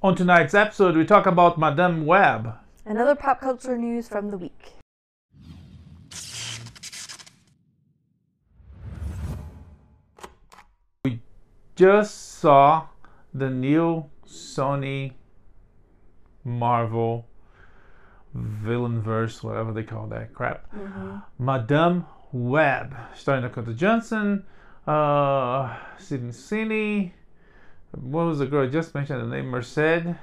On tonight's episode, we talk about Madame Web. Another pop culture news from the week. We just saw the new Sony Marvel villain verse, whatever they call that crap. Madame Web, starring Dakota Johnson, uh, Sydney Sweeney. What was the girl I just mentioned? The name Merced.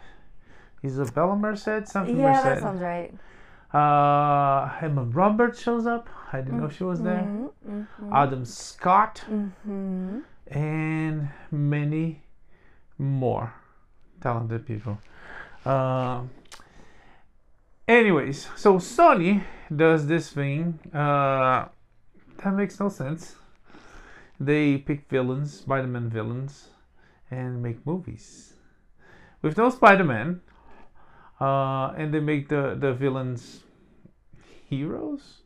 Isabela Merced, something Yeah, Merced. that sounds right. Uh, Emma Roberts shows up. I didn't know she was there. Mm-hmm. Adam Scott hmm and many more talented people. Um, anyways, so Sony does this thing uh, that makes no sense. They pick villains, Spider-Man villains, and make movies with no Spider-Man, uh, and they make the the villains heroes.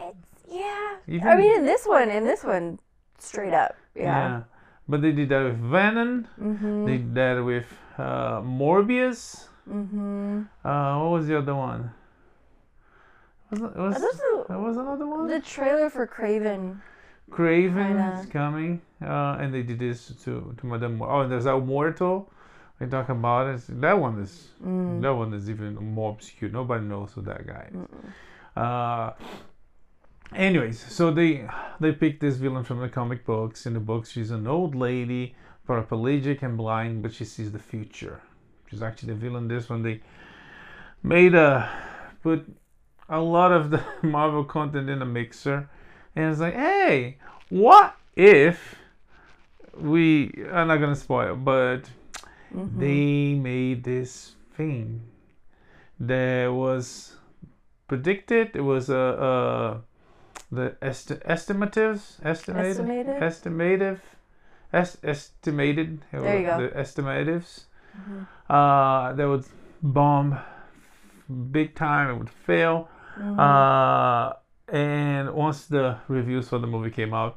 It's, Yeah. Even- I mean, in this one, in this one, straight up. Yeah. yeah. But they did that with Venom. Mm-hmm. They did that with uh, Morbius. Mm-hmm. Uh, what was the other one? Was it, was, Those are- was another one? The trailer for Kraven. Kraven is coming. Uh, and they did this to, to Madame. Mo- Oh, and there's El Muerto. We talk about it. That one is Mm. that one is even more obscure. Nobody knows who that guy is. Uh, anyways, so they they picked this villain from the comic books. In the books, she's an old lady, paraplegic and blind, but she sees the future. She's actually the villain. This one they made a put a lot of the Marvel content in a mixer, and it's like, hey, what if we? I'm not gonna spoil, but Mm-hmm. they made this thing that was predicted. It was a uh, uh, the esti- estimatives, estimated, Estimated? estimative, est- estimated. There you go. The estimatives. Uh, that would bomb big time. It would fail. Mm-hmm. Uh, and once the reviews for the movie came out,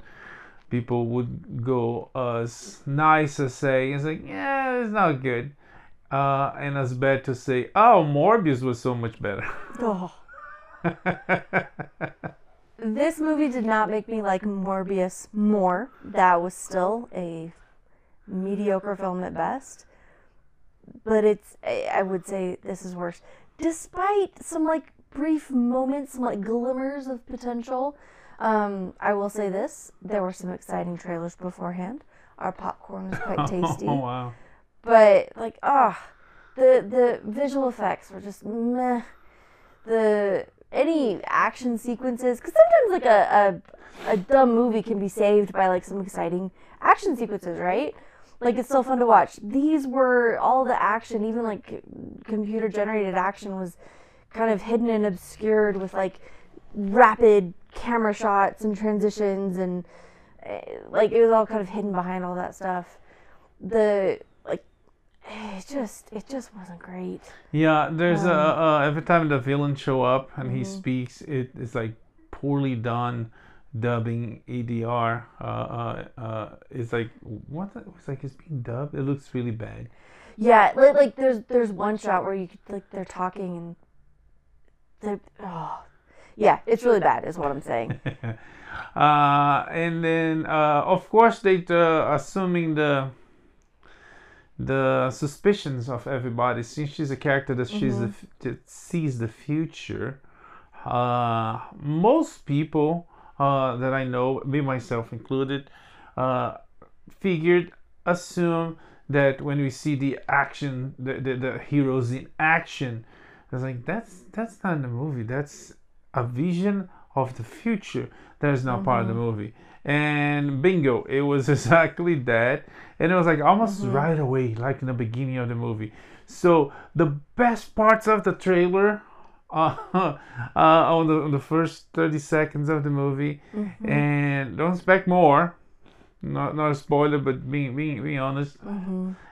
people would go as nice as say, it's like, yeah, it's not good. Uh, and as bad to say, oh, Morbius was so much better. Oh. This movie did not make me like Morbius more. That was still a mediocre film at best. But it's, I I would say this is worse. Despite some like brief moments, like glimmers of potential, um, I will say this there were some exciting trailers beforehand. Our popcorn was quite tasty. oh, wow. but like ah the the visual effects were just meh the any action sequences because sometimes like a, a a dumb movie can be saved by like some exciting action sequences right like it's still fun to watch these were all the action even like computer generated action was kind of hidden and obscured with like rapid camera shots and transitions and eh, like it was all kind of hidden behind all that stuff the like it just it just wasn't great Yeah, there's a Um, uh, every time the villain show up and he Mm-hmm. speaks, it is like poorly done dubbing ADR. Uh, uh, uh, it's like what? the- It's like it's being dubbed. It looks really bad. yeah like, like there's there's one shot where you could, like they're talking and they're oh yeah it's really bad is what i'm saying. Uh, and then uh, of course they uh, assuming the the suspicions of everybody since she's a character that she's the, that sees the future uh, most people uh, that i know me myself included uh, figured assume that when we see the action the, the, the heroes in action it's like that's that's not in the movie. That's a vision of the future that is not part of the movie. And bingo it was exactly that. And it was like almost right away like in the beginning of the movie. So the best parts of the trailer uh, uh, on, the, on the first 30 seconds of the movie. And don't expect more not not a spoiler but being being, being honest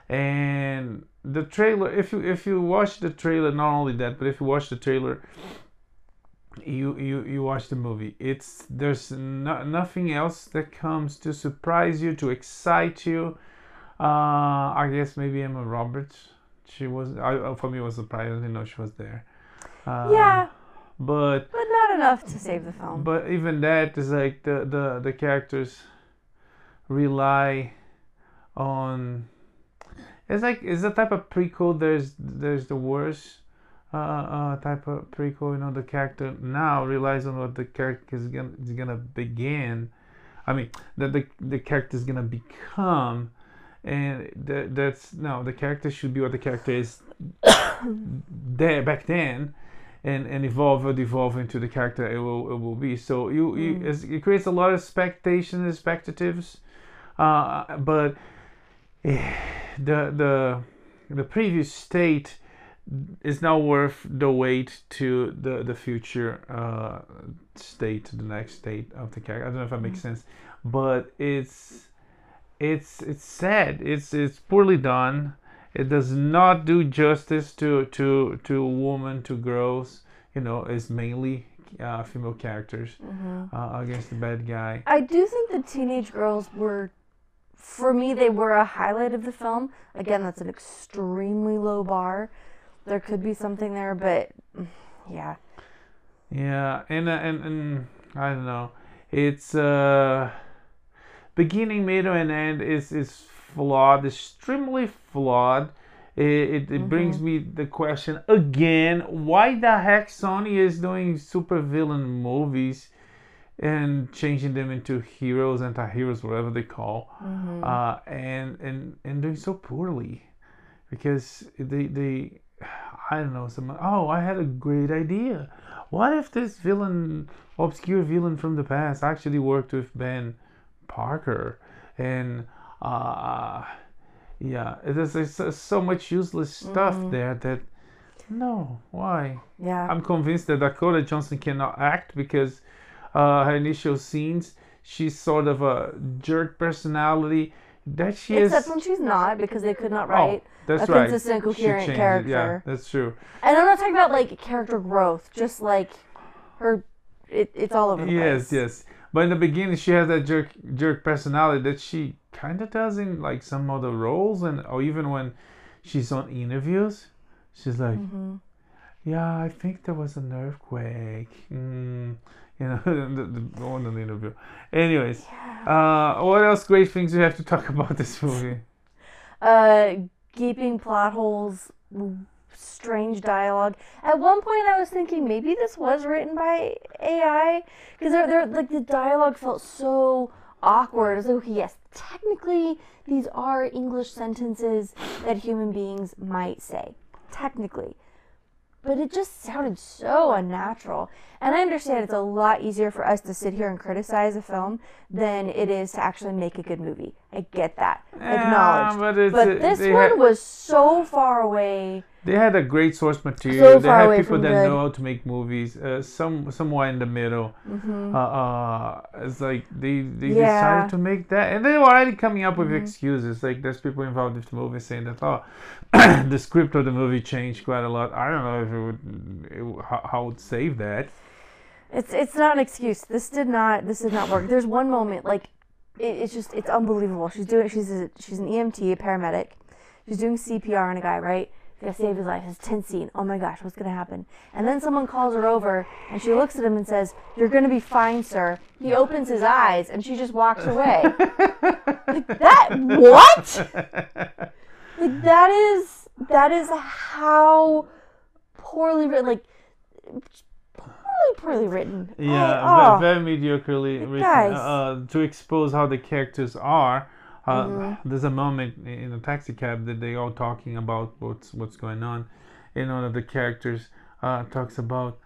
and the trailer if you if you watch the trailer not only that but if you watch the trailer you you you watch the movie it's there's no, nothing else that comes to surprise you to excite you Uh, I guess maybe Emma Roberts. She was. I uh, for me it was surprising. I didn't know she was there. Uh, Yeah, But but not enough to save the film. but even that is like the the the characters rely on. It's like it's the type of prequel. There's there's the worst uh, uh type of prequel. You know, the character now relies on what the character is gonna is gonna begin. I mean, that the the character is gonna become, and that that's no. The character should be what the character is there back then, and and evolve and evolve into the character it will it will be. So you, you it's- it creates a lot of expectations, expectatives, uh, but eh, the the the previous state is now worth the wait to the the future uh, state, the next state of the character. I don't know if that makes sense, but it's it's it's sad. It's it's poorly done. It does not do justice to to to women, to girls. You know, it's mainly uh, female characters uh, against the bad guy. I do think the teenage girls were, for me, they were a highlight of the film. Again, that's an extremely low bar. There could be something there, but yeah. Yeah, and uh, and and I don't know. It's uh beginning, middle, and end is is flawed, extremely flawed. It it, it brings me the question again: Why the heck Sony is doing supervillain movies and changing them into heroes, anti-heroes, whatever they call, uh, and and and doing so poorly? Because they they I don't know some oh I had a great idea. What if this villain, obscure villain from the past, actually worked with Ben Parker and uh yeah there's, there's so much useless stuff there that no why Yeah. i'm convinced that dakota johnson cannot act because uh her initial scenes she's sort of a jerk personality that she Except is when she's not, because they could not write oh that's a right consistent, coherent it, character. yeah that's true And I'm not talking about like character growth, just like her. It, it's all over the yes place. yes but in the beginning she has that jerk jerk personality that she kind of does in like some other roles and or even when she's on interviews she's like Mm-hmm. yeah i think there was an earthquake mm, you know the, the, on an interview anyways uh what else great things you have to talk about this movie Uh, gaping plot holes, strange dialogue. At one point, I was thinking maybe this was written by AI because they're, they're like the dialogue felt so awkward. It's okay, yes, technically these are English sentences that human beings might say, technically. But it just sounded so unnatural. And I understand it's a lot easier for us to sit here and criticize a film than it is to actually make a good movie. I get that. Acknowledged. but But uh, this one had- was so far away. They had a great source material. So they had people that good. know how to make movies. Uh, some somewhere in the middle. Uh, uh, it's like they they Mm-hmm. Yeah. Mm-hmm. decided to make that, and they were already coming up with excuses. Like there's people involved with the movie saying that oh, the script of the movie changed quite a lot. I don't know if it would it, how, how it would save that. It's it's not an excuse. This did not this did not work. There's one moment like it, it's just it's unbelievable. She's doing she's a, she's an EMT, a paramedic. She's doing CPR on a guy, right? Gotta save his life. It's tense scene. Oh my gosh, what's gonna happen? And then someone calls her over and she looks at him and says, "You're gonna be fine, sir." He opens his eyes and she just walks away. like that what? Like that is that is how poorly written like poorly poorly written. I- Yeah, oh. ve- very mediocrely written. guys. Uh, to expose how the characters are. Uh, Mm-hmm. There's a moment in a taxi cab that they all talking about what's what's going on, and one of the characters uh, talks about,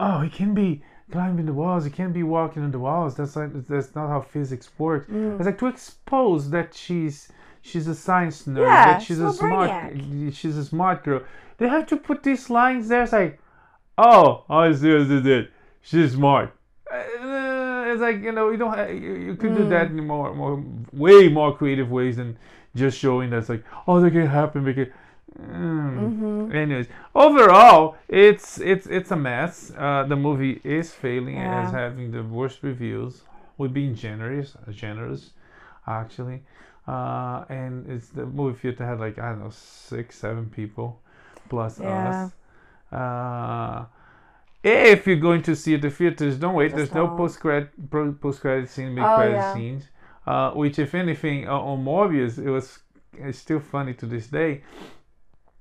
oh, he can be climbing the walls, he can't be walking on the walls. That's like that's not how physics works. Mm. It's like to expose that she's she's a science nerd, Yeah, that she's a a smart brainiac. she's a smart girl. They have to put these lines there. It's like, oh, I see, I see that. She's smart. It's like you know you don't have, you, you could do that in more more way more creative ways than just showing that's like oh that can happen because. Mm. Anyways, overall, it's it's it's a mess. Uh, the movie is failing as Yeah. having the worst reviews. We're being generous, generous, actually. uh, and it's the movie theater had like I don't know six, seven people, plus Yeah. us. Uh, if you're going to see the theaters, don't wait. Just There's no post credit post credit scene, mid Oh, yeah. scenes. Uh, which, if anything, uh, on Morbius, it was it's still funny to this day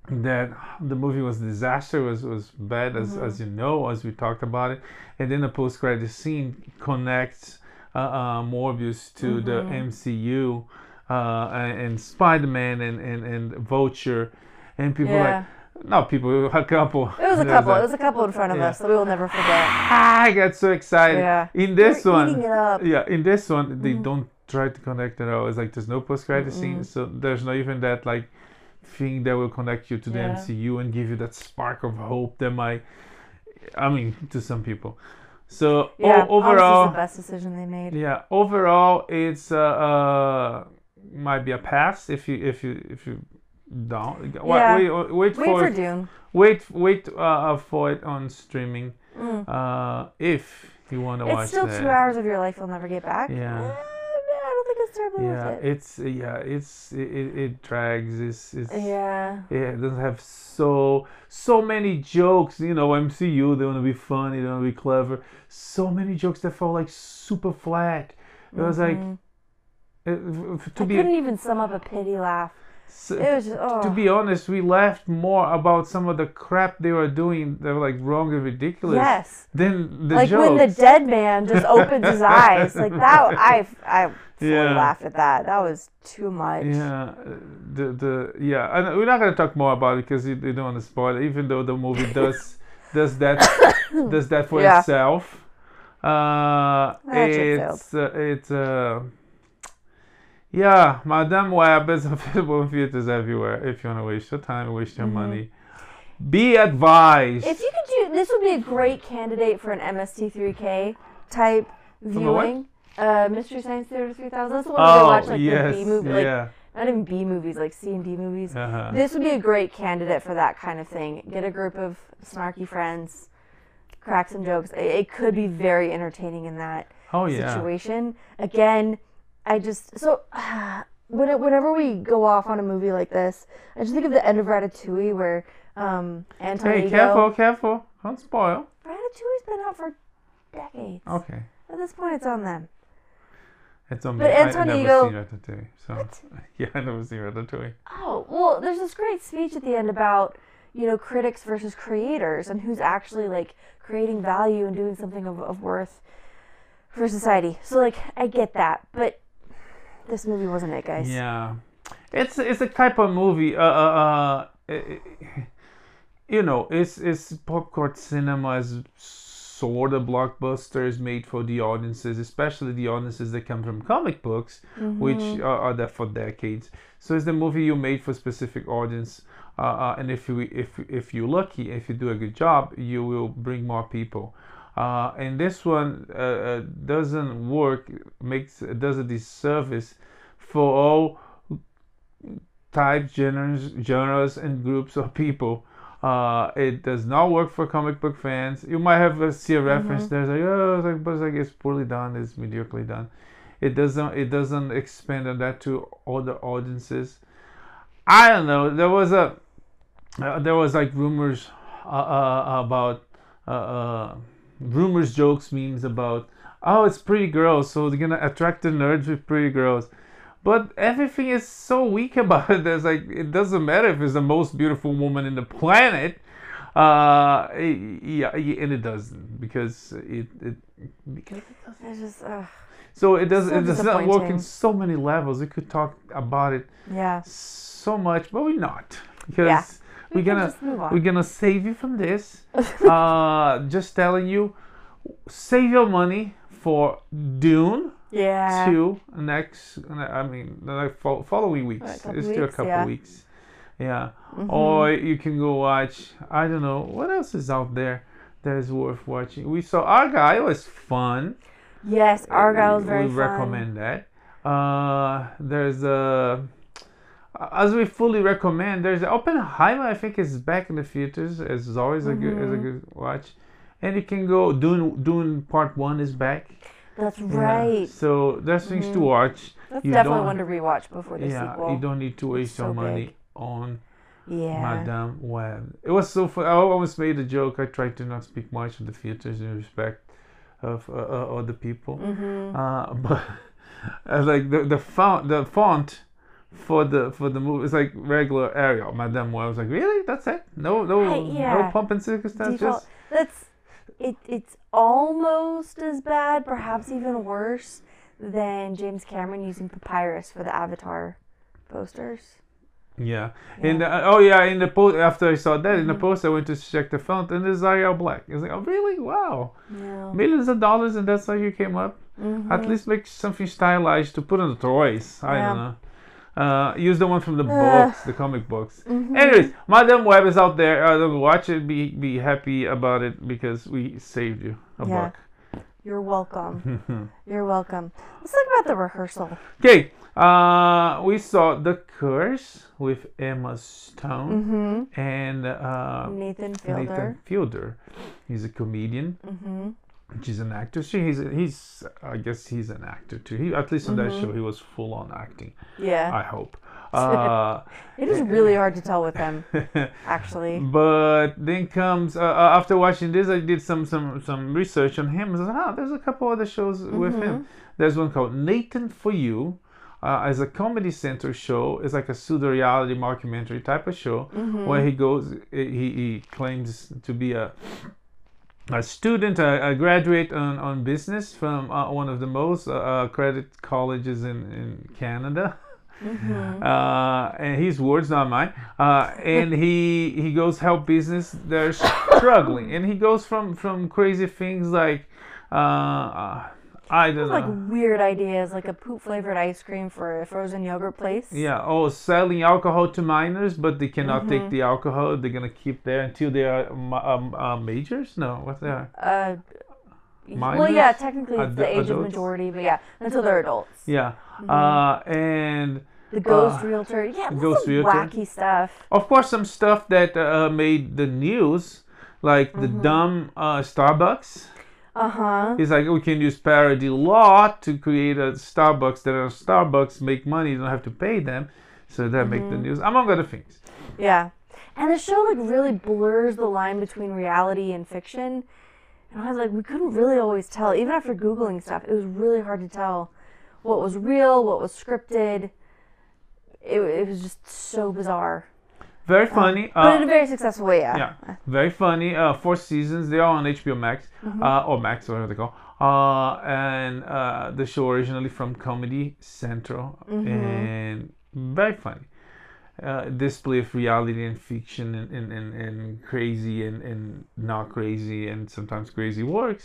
that the movie was disaster was was bad as Mm-hmm. as you know as we talked about it and then the post credit scene connects uh, uh, Morbius to the Mm-hmm. MCU uh, and, and Spider Man and, and and Vulture and people Yeah. like not people a couple It was a couple. It was a couple in front of Yeah. us that we will never forget. I got so excited Yeah. in this We're one eating it up. yeah in this one they Mhm. don't try to connect at all it's like there's no post credit scene so there's not even that like thing that will connect you to the Yeah. MCU and give you that spark of hope that might I mean to some people so Yeah. o- overall the best decision they made. yeah overall it's uh, uh might be a pass if you if you if you don't wait Yeah. wait, wait Wait for, for it- Dune. wait wait uh, for it on streaming Mm. uh if you want to watch It's still that two hours of your life you'll never get back. Yeah. Eh, I don't think it's terribly yeah worth it. it's yeah it's it, it, drags it's, it's Yeah. yeah, it doesn't have so so many jokes you know mcu they want to be funny they want to be clever so many jokes that felt like super flat it was like Mhm. it, to I be couldn't even sum up a pity laugh. S- It was just oh. to be honest we laughed more about some of the crap they were doing that were like wrong and ridiculous yes. than the like jokes when the dead man just opens his eyes, like that. I I fully Yeah. laughed at that. That was too much. Yeah, uh, the the yeah, and we're not gonna talk more about it because you, you don't want to spoil it. Even though the movie does does that does that for Yeah. itself. Uh, That it's uh, it's uh, yeah, Madame Web is available in theaters everywhere. If you wanna waste your time, waste your money, be advised. Mm-hmm. If you could do this, would be a great candidate for an MST3K type viewing. Uh, Mystery Science Theater 3000. That's the one oh where they watch like yes, the B movie, like yeah, not even B movies, like C and D movies. uh-huh. This would be a great candidate for that kind of thing. Get a group of snarky friends, crack some jokes. It, it could be very entertaining in that oh yeah, situation. Again, I just so when it, whenever we go off on a movie like this, I just think of the end of Ratatouille where um Anton hey, careful, careful, don't spoil. Ratatouille's been out for decades. Okay. At this point, it's on them. It's on But me. I Anton never Ego- seen Ratatouille, so yeah, I never seen Ratatouille. Oh well, there's this great speech at the end about you know critics versus creators and who's actually like creating value and doing something of, of worth for society. So like I get that, but this movie wasn't it, guys. Yeah, it's it's a type of movie. Uh, uh, uh eh, eh, you know, it's it's popcorn cinema is sort of blockbusters made for the audiences, especially the audiences that come from comic books, which are, are there for decades. So it's the movie you made for specific audience. Uh, uh, and if you if if you're lucky, if you do a good job, you will bring more people. Uh, and this one uh, uh, doesn't work, makes does a disservice for all types, genres, genres, and groups of people. Uh, it does not work for comic book fans. You might have uh, see a reference there, it's like oh, it's like, but it's like it's poorly done, it's mediocrely done. It doesn't it doesn't expand on that to other audiences. I don't know. There was a uh, there was like rumors uh, uh, about uh, uh, rumors, jokes, memes about oh, it's pretty girls, so they're gonna attract the nerds with pretty girls. But everything is so weak about it. There's like it doesn't matter if it's the most beautiful woman in the planet. Uh, yeah, and it doesn't because it it because it doesn't. It's just. So it does So it does not work in so many levels. We could talk about it yeah. so much, but we're not because Yeah. We're gonna just move on. we're gonna save you from this. uh, just telling you, save your money for Dune Yeah. two next. I mean, the next following weeks. It's still a couple yeah. weeks. Yeah. Mhm. Or you can go watch. I don't know what else is out there that is worth watching. We saw Argyle was fun. Yes, Argyle was very we fun. recommend that. Uh, there's a. As we fully recommend, there's Oppenheimer. I think is back in the theaters. It's always a good, as a Mm-hmm. good watch, and you can go. Dune, Dune Part One is back. That's Yeah, right. So there's things to Mhm. watch. That's you definitely one to rewatch before the yeah, sequel. you don't need to waste so your money big. on yeah. Madame Web. It was so fun. I almost made a joke. I tried to not speak much of the theaters in respect of uh, uh, other people. Mm-hmm. Uh, but uh, like the the font the font for the for the movie It's like regular Arial. Madame Web I was like, really? That's it? No, no, Right, no yeah. pump and circumstance. Default. Just That's it. It's almost as bad, perhaps even worse, than James Cameron using papyrus for the Avatar posters. yeah. Yeah. In the, oh yeah, in the post after I saw that in the Mhm. post, I went to check the font and it's Arial Black. It's like, oh really? Wow, Yeah. millions of dollars and that's how you came up. Mhm. At least make something stylized to put on the toys. I Yeah. don't know. Uh, use the one from the Ugh. books, the comic books. Mhm. Anyways, Madame Web is out there. Uh, watch it. Be be happy about it because we saved you a Yeah. buck. You're welcome. You're welcome. Let's talk about the rehearsal. Okay. Uh, we saw The Curse with Emma Stone Mm-hmm. and uh, Nathan Fielder. Nathan Fielder. He's a comedian. Mm-hmm. She's an actor. She, he's, he's, I guess he's an actor too. He, at least on that Mhm. show, he was full on acting. Yeah. I hope. Uh, it is really hard to tell with him, actually. but then comes uh, uh, after watching this, I did some some some research on him. I like, ah, there's a couple other shows with Mm-hmm. him. There's one called Nathan for You. Uh, as a Comedy Central show, it's like a pseudo reality mockumentary type of show Mm-hmm. where he goes, he, he claims to be a a student, a, a graduate on, on business from uh, one of the most uh, accredited colleges in, in Canada. Mm-hmm. Uh, and his words, not mine. Uh, and he he goes help business. They're struggling, and he goes from from crazy things like uh, uh, I don't like know. weird ideas, like a poop flavored ice cream for a frozen yogurt place. Yeah, oh, selling alcohol to minors, but they cannot take Mhm. the alcohol. They're gonna keep there until they are um, uh, majors. No, what they are? Uh, well, yeah, technically it's Adu- the age of majority, but yeah, until they're adults. Yeah, Mm-hmm. uh, and The ghost Uh, realtor, yeah, the ghost realtor. wacky stuff. of course some stuff that uh, made the news, like the Mm-hmm. dumb uh, Starbucks. Uh huh. He's like, we can use parody law to create a Starbucks that are Starbucks make money, you don't have to pay them, so that make Mm-hmm. the news, among other things. Yeah, and the show like really blurs the line between reality and fiction. And I was like, we couldn't really always tell, even after googling stuff. It was really hard to tell what was real, what was scripted. It, it was just so bizarre, Very funny. but in a Uh, very successful way. Yeah. yeah, very funny. Uh, four seasons. They're on HBO Max, Mm-hmm. uh, or Max, whatever they call. Uh, and uh, the show originally from Comedy Central, Mm-hmm. and very funny. Uh, display of reality and fiction and, and, and, and crazy and, and not crazy and sometimes crazy works.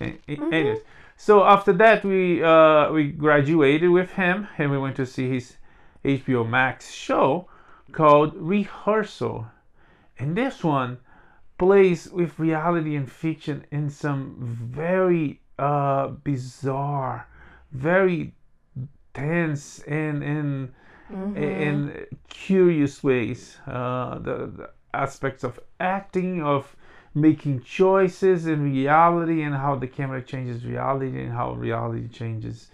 And, Mm-hmm. Anyways, so after that we uh, we graduated with him and we went to see his HBO Max show called Rehearsal. And this one plays with reality and fiction in some very uh, bizarre, very tense and and in curious ways. Uh, the, the aspects of acting, of making choices in reality, and how the camera changes reality, and how reality changes.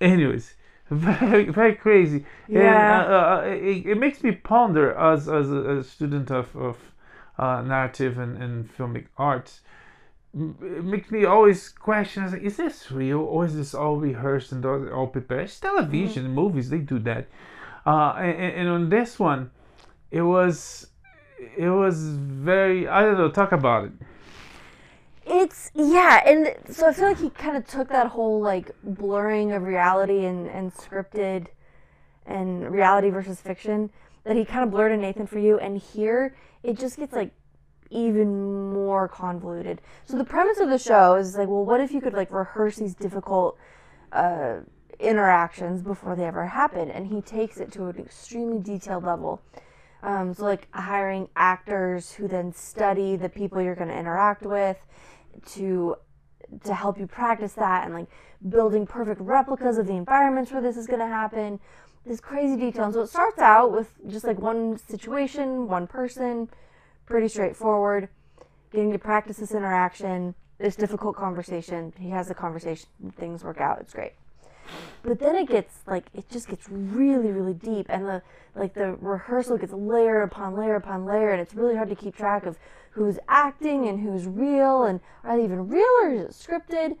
Anyways, very very crazy. Yeah. And, uh, uh, it, it makes me ponder as as a, a student of of uh, narrative and, and filmic arts. It makes me always question: like, Is this real, or is this all rehearsed and all prepared? It's television, movies, they do that. Uh, and, and and on this one, it was it was very I don't know. Talk about it. It's yeah, and so I feel like he kind of took that whole like blurring of reality and and scripted and reality versus fiction that he kind of blurred in Nathan for you, and here it just gets like even more convoluted. So the premise of the show is like, well, what if you could like rehearse these difficult uh, interactions before they ever happen? And he takes it to an extremely detailed level. Um, so like hiring actors who then study the people you're going to interact with to to help you practice that and like building perfect replicas of the environments where this is going to happen this crazy detail and so it starts out with just like one situation one person pretty straightforward getting to practice this interaction this difficult conversation. He has the conversation, things work out. It's great. But then it gets like it just gets really, really deep, and the like the rehearsal gets layer upon layer upon layer, and it's really hard to keep track of who's acting and who's real, and are they even real or is it scripted?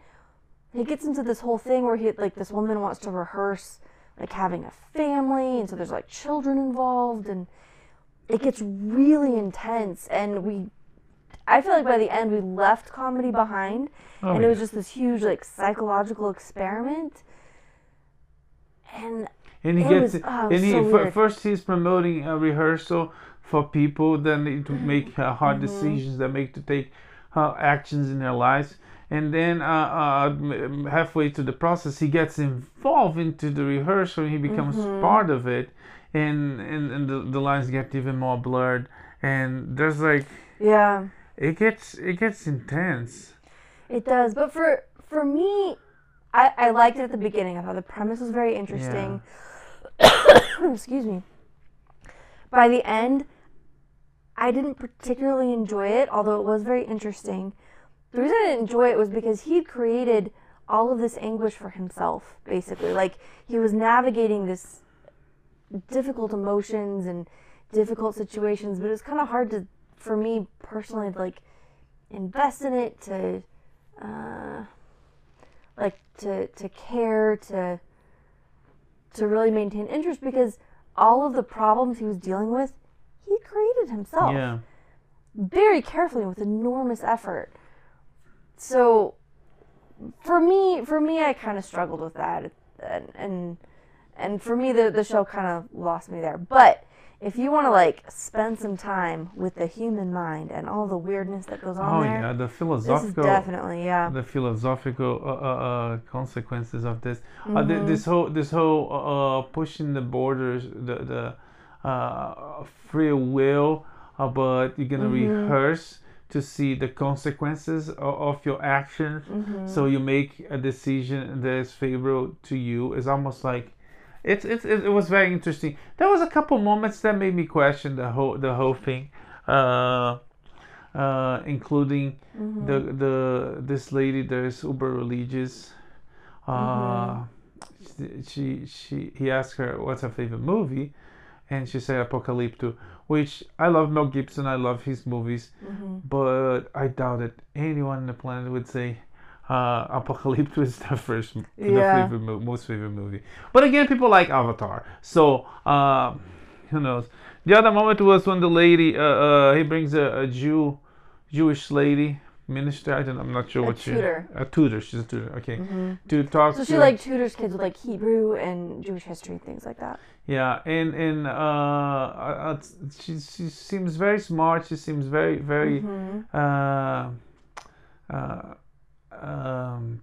He gets into this whole thing where he like this woman wants to rehearse like having a family, and so there's like children involved, and it gets really intense, and we I feel like by the end we left comedy behind, Oh, and it was just this huge like psychological experiment. And and he gets was- oh, and he so fir- first he's promoting a rehearsal for people that need to make uh, hard Mm-hmm. decisions that make to take uh, actions in their lives and then uh, uh, halfway to the process he gets involved into the rehearsal and he becomes Mm-hmm. part of it and and, and the, the lines get even more blurred and there's like yeah, it gets it gets intense it does. But for for me, I, I liked it at the beginning. I thought the premise was very interesting. Excuse me. By the end, I didn't particularly enjoy it, although it was very interesting. The reason I didn't enjoy it was because he created all of this anguish for himself, basically. Like he was navigating this difficult emotions and difficult situations, but it's kind of hard to, for me personally, like invest in it to, uh, like to to care to to really maintain interest because all of the problems he was dealing with, he created himself yeah very carefully and with enormous effort. So for me, for me, I kind of struggled with that, and and and for me, the the show kind of lost me there. But if you want to like spend some time with the human mind and all the weirdness that goes on oh there, yeah the this is philosophical definitely yeah. the philosophical uh, uh, uh, consequences of this. Uh, Mm-hmm. th- this whole this whole uh, uh, pushing the borders, the the uh, free will, uh, but you're gonna Mm-hmm. rehearse to see the consequences of, of your actions. Mm-hmm. So you make a decision that is favorable to you. It's almost like. It's, it's, it, it was very interesting. There was a couple moments that made me question the whole the whole thing, uh, uh, including Mm-hmm. the the this lady that is uber religious uh Mm-hmm. she she he asked her what's her favorite movie and she said apocalypto which i love mel gibson i love his movies Mm-hmm. but i doubt that anyone on the planet would say uh, Apocalypto is their first, Yeah. favorite, most favorite movie. But again, people like Avatar, so um, who knows? The other moment was when the lady, uh, uh, he brings a, a Jew, Jewish lady minister. I don't, I'm not sure A what she. A tutor. She's a tutor. Okay. To talk. So to, she like tutors kids with like Hebrew and Jewish history things like that. Yeah, and and uh, uh, uh, she she seems very smart. She seems very very. Mm-hmm. Uh, uh, um,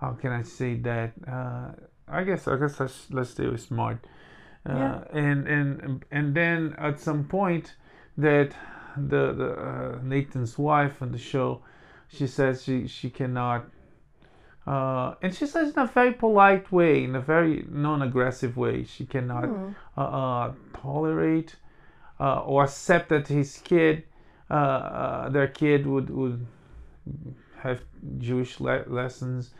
how can I say that? Uh, I guess I guess let's, let's stay with smart. Uh, Yeah. And and and then at some point, that the the uh, Nathan's wife on the show, she says she she cannot. Uh, and she says in a very polite way, in a very non-aggressive way, she cannot uh, uh, tolerate uh, or accept that his kid, uh, uh, their kid would would have Jewish le- lessons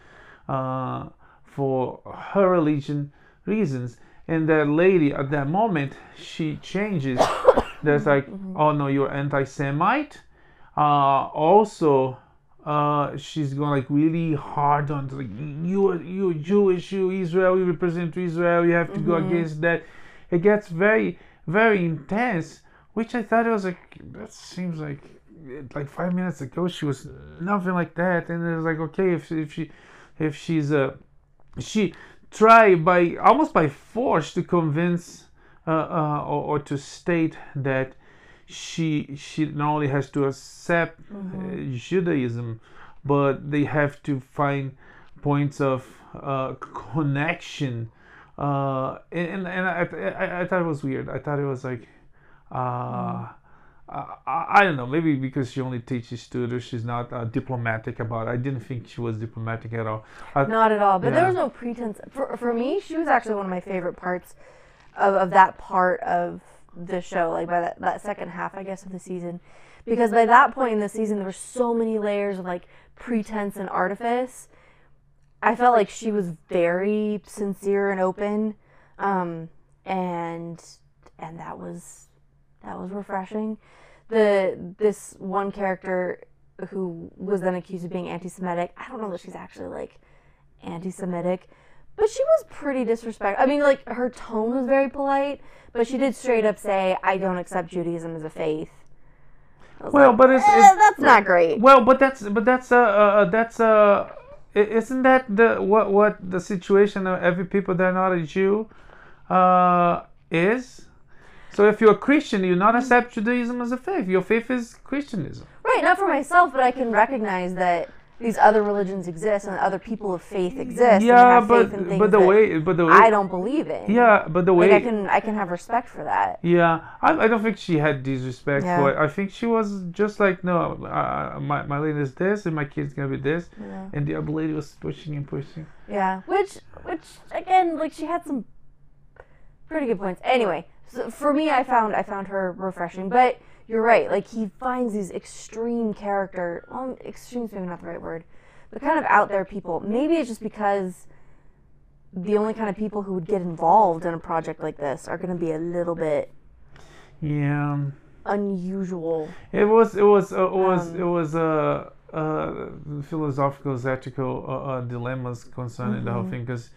uh, for her religion reasons. And that lady at that moment, she changes. There's like, oh no, you're anti-Semite. Uh, also, uh, she's going like really hard on like you you Jewish, you Israel, you represent Israel, you have to go against that. It gets very very intense, which I thought it was like that seems like like five minutes ago she was nothing like that, and it was like okay if if she if she's a she tried by almost by force to convince uh, uh, or, or to state that she she not only has to accept uh, Judaism, but they have to find points of uh, connection. Uh, and and, and I, I, I thought it was weird. I thought it was like, uh, I, I don't know. Maybe because she only teaches tutors, she's not uh, diplomatic about. it. I didn't think she was diplomatic at all. I, Not at all. But there was no pretense. For, for me, she was actually one of my favorite parts of, of that part of the show, like by that, that second half, I guess, of the season, because by that point in the season, there were so many layers of like pretense and artifice. I felt like she was very sincere and open, um, and and that was that was refreshing. The this one character who was then accused of being anti-Semitic. I don't know that she's actually like anti-Semitic, but she was pretty disrespectful. I mean, like her tone was very polite, but she did straight up say, "I don't accept Judaism as a faith." Well, like, but it's, eh, it's, that's not great. Well, but that's but that's uh, uh that's uh isn't that the what what the situation of every people that are not a Jew uh is? So if you're a Christian, you not accept Judaism as a faith. Your faith is Christianism. Right, not for myself, but I can recognize that these other religions exist and other people of faith exist. Yeah, but but the way but the way I don't believe it. Yeah, but the way like I can I can have respect for that. Yeah, I, I don't think she had disrespect yeah. for it. I think she was just like no, uh, my my lady is this and my kid's gonna be this, yeah. and the other lady was pushing and pushing. Yeah, which which again like she had some pretty good points. Anyway, so for me, I found I found her refreshing, but you're right. Like he finds these extreme character, well, extreme's maybe not the right word, but kind of out there people. Maybe it's just because the only kind of people who would get involved in a project like this are going to be a little bit, yeah, unusual. It was. It was. Uh, it was. Um, it was. Uh, uh, philosophical, ethical uh, uh, dilemmas concerning mm-hmm. the whole mm-hmm. thing because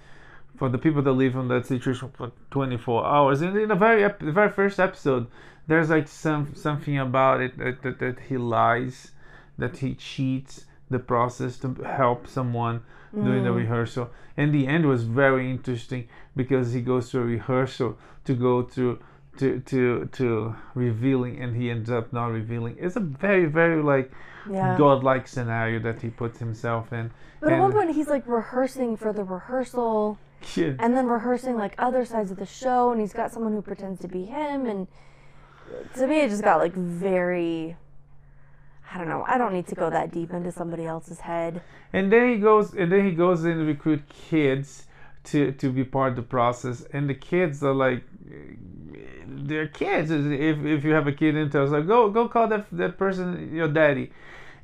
for the people that live in that situation for 24 hours. In, in the very ep- the very first episode there's like some something about it that, that, that he lies that he cheats the process to help someone mm. doing the rehearsal. And the end was very interesting because he goes to a rehearsal to go to to to to revealing and he ends up not revealing. It's a very very like yeah. godlike scenario that he puts himself in. But and at one point he's like rehearsing for the rehearsal yeah. and then rehearsing like other sides of the show and he's got someone who pretends to be him and to me, it just got like very. I don't know. I don't need to go that deep into somebody else's head. And then he goes, and then he goes in to recruit kids to to be part of the process, and the kids are like, they're kids. If if you have a kid in town, like go go call that that person your daddy,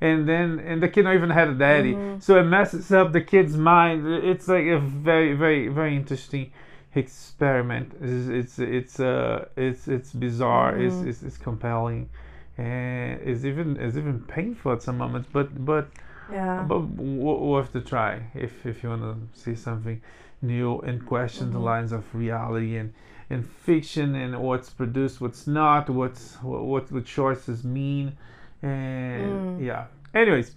and then and the kid not even had a daddy, mm-hmm. so it messes up the kid's mind. It's like a very very very interesting experiment. It's it's it's uh it's it's bizarre. Mm-hmm. It's, it's it's compelling, and it's even it's even painful at some moments. But but yeah, but worth to try if if you want to see something new and question mm-hmm. the lines of reality and and fiction and what's produced, what's not, what's what what the choices mean, and mm. yeah. Anyways.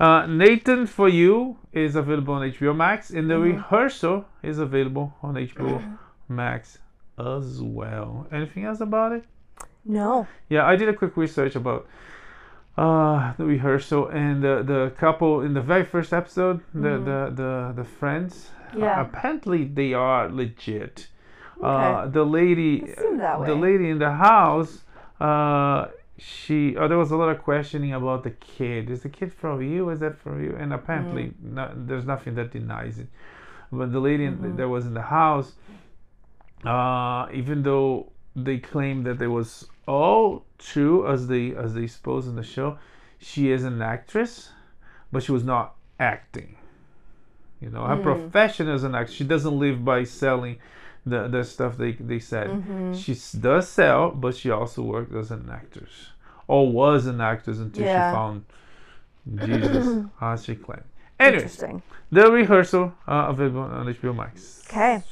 Uh, Nathan for You is available on HBO Max, and The mm-hmm. Rehearsal is available on HBO Max as well. Anything else about it? No. Yeah, I did a quick research about uh, the rehearsal and the, the couple in the very first episode, the mm-hmm. the, the the friends. Yeah. Uh, apparently they are legit. Okay. Uh, the lady, the lady in the house, uh, she oh, there was a lot of questioning about the kid is the kid from you is that from you and apparently mm. no, there's nothing that denies it but the lady mm-hmm. that was in the house uh, even though they claim that it was all true as they as they suppose in the show she is an actress but she was not acting you know her mm. profession is an actress she doesn't live by selling the, the stuff they, they said. Mm-hmm. She does sell, but she also worked as an actress. Or was an actress until yeah. she found Jesus, as she claimed. Anyways, the rehearsal uh, available on HBO Max. Okay.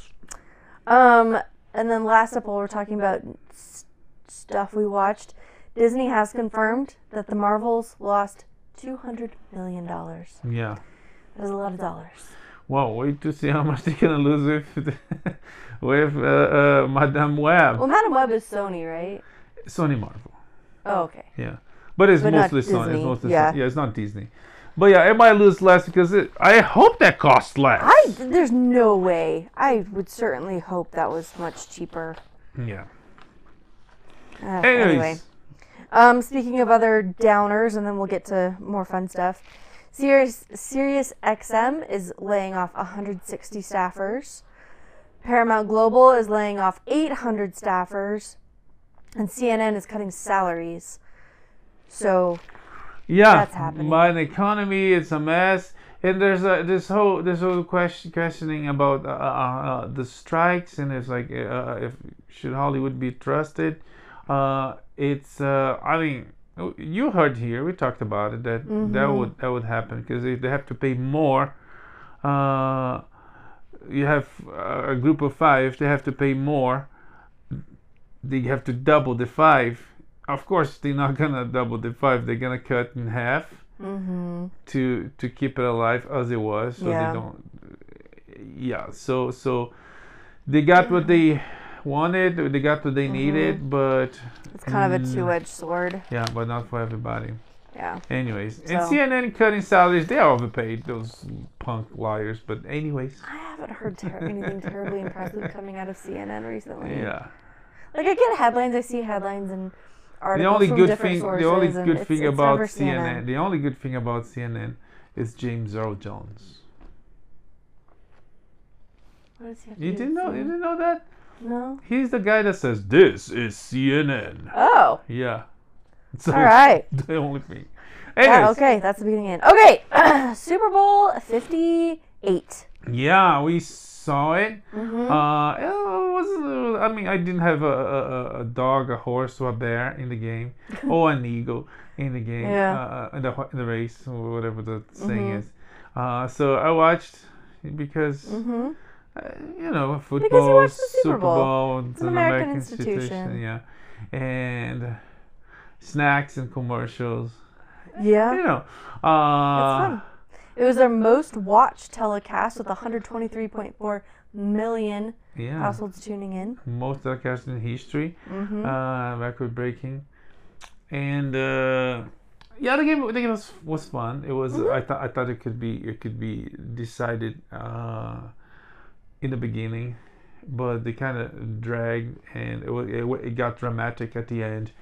Um, and then last up, while we're talking about s- stuff we watched, Disney has confirmed that the Marvels lost two hundred million dollars. Yeah. That's a lot of dollars. Well, wait to see how much they're gonna lose with with uh, uh, Madame Web. Well, Madame Web is Sony, right? Sony Marvel. Oh, okay. Yeah, but it's but mostly Sony. It's mostly yeah. Sony. yeah, it's not Disney. But yeah, it might lose less because it, I hope that costs less. I there's no way. I would certainly hope that was much cheaper. Yeah. Uh, anyway, um, speaking of other downers, and then we'll get to more fun stuff. Sirius, Sirius XM is laying off 160 staffers. Paramount Global is laying off 800 staffers. and CNN is cutting salaries. So Yeah, That's happening. But the economy, it's a mess. And there's a this whole this whole question questioning about uh, uh, uh, the strikes and it's like uh, if should Hollywood be trusted? Uh, it's uh, I mean you heard here we talked about it that that Mm-hmm. would that would happen because if they have to pay more. Uh, you have a group of five. They have to pay more. They have to double the five. Of course, they're not gonna double the five. They're gonna cut in half mm-hmm. to to keep it alive as it was so Yeah. they don't yeah so so they got what they wanted they got what they Mm-hmm. needed but it's kind of a Mm. two-edged sword. yeah but not for everybody Yeah. anyways and cnn cutting salaries they are overpaid those punk liars but anyways I haven't heard ter- anything terribly impressive coming out of CNN recently. yeah Like I get headlines, I see headlines and the articles only from good different thing sources. the only good it's- thing it's about never CNN. the only good thing about cnn is james earl jones What he you didn't know you didn't know that No. he's the guy that says this is cnn Oh. Yeah. So All right. The only thing. Yeah, okay, that's the beginning. End. Okay, Super Bowl fifty-eight. yeah, we saw it. Mm-hmm. Uh, it was. I mean, I didn't have a, a, a dog, a horse, or a bear in the game, or an eagle in the game. Yeah. Uh, in the in the race or whatever the saying Mhm. is. Uh, so I watched because. Mm-hmm. Uh, you know, football, watched the Super Bowl. it's, an American institution. yeah, and snacks and commercials. Yeah. You know, uh, fun. It was their most watched telecast with 123.4 million yeah, households tuning in. most telecast in history, Mm-hmm. uh, record breaking, and uh, yeah, the game the game was, was fun. It was Mm-hmm. I thought I thought it could be it could be decided uh, in the beginning, but they kind of dragged and it, it it got dramatic at the end,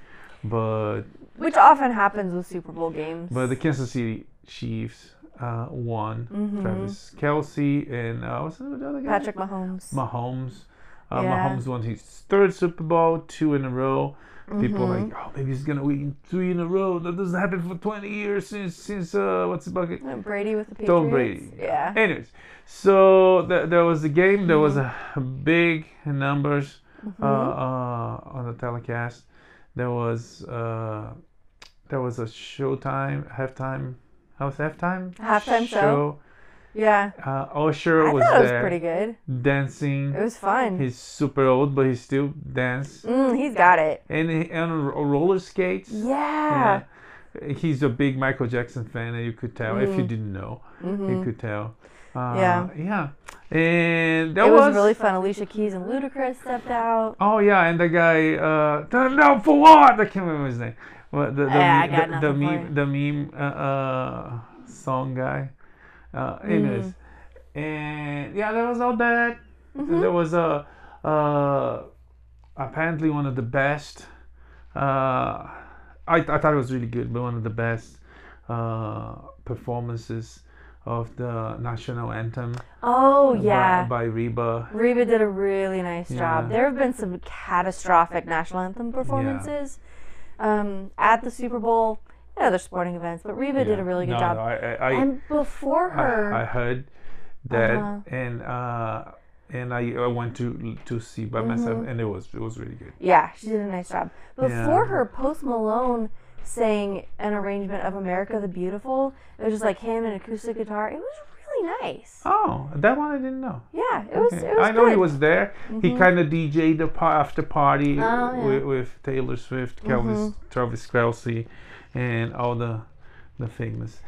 but Which often happens with Super Bowl games. but the Kansas City Chiefs uh, won. Mhm. Travis Kelce and uh, what's the other guy? Patrick Mahomes. Mahomes. Uh, Yeah. Mahomes won his third Super Bowl, two in a row. People Mhm. like, oh, maybe he's gonna win three in a row. That doesn't happen for 20 years since since uh, what's the bucket? Uh, Brady with the Patriots. Tom Brady. Yeah. Anyways, so th- there was a game. There was Mm-hmm. a big numbers uh, Mhm. uh, on the telecast. There was uh, there was a showtime halftime. How was halftime? Halftime show. Yeah. Uh, Usher I was thought it was there pretty good. dancing. It was fun. He's super old, but he still dance. Mm, he's got it. And and on roller skates. Yeah. Yeah. He's a big Michael Jackson fan, and you could tell if you didn't know, you Mhm. could tell. Uh, Yeah. Yeah. And that It was, was really fun. Alicia Keys and Ludacris stepped out. Oh yeah, and the guy uh down for what? I can't remember his name. Well, the the, Yeah, I got the, the meme the meme uh, uh song guy. Uh anyways. Mm-hmm. And yeah, that was all that. Mhm. There was a uh apparently one of the best uh I, I thought it was really good, but one of the best uh performances of the national anthem Oh yeah. by, Reba. Reba did a really nice job. Yeah. There have been some catastrophic national anthem performances um, at the Super Bowl and other sporting events, but Reba did a really good No, job. no, I, I, and before her, I, I heard that, Uh-huh. and uh, and I, I went to to see by myself, Mm-hmm. and it was it was really good. yeah, she did a nice job. Before Yeah. her, Post Malone sang an arrangement of America the Beautiful. It was just like him and acoustic guitar. It was really nice. Oh, that one I didn't know. Yeah, it was. Okay. It was I know he was there. He Mhm. kind of DJ'd the after party Oh, yeah. Mm-hmm. with, with Taylor Swift, Kelvis, Travis Kelce, and all the the famous.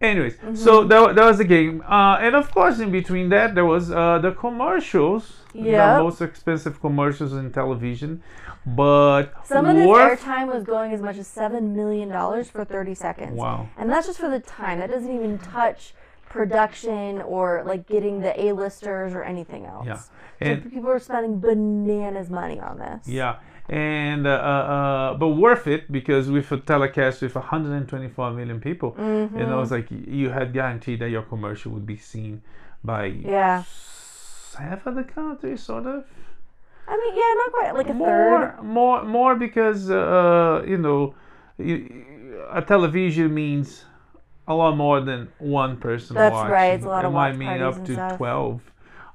Anyways, Mm-hmm. so that, that was the game, uh, and of course, in between that, there was uh, the commercials, Yep. the most expensive commercials in television, but Some of this airtime was going as much as seven million dollars for thirty seconds. Wow. And that's just for the time. That doesn't even touch production or like getting the A-listers or anything else. Yeah. So people are spending bananas money on this. yeah, and uh, uh, uh, but worth it because with a telecast with 124 million people, Mm-hmm. you know, it's like you had guaranteed that your commercial would be seen by Yeah. half of the country, sort of. I mean, yeah, not quite like a more, third. more, more because uh, you know, you, a television means a lot more than one person That's watching. right, it's a lot it of might mean up to stuff. Mm-hmm. twelve,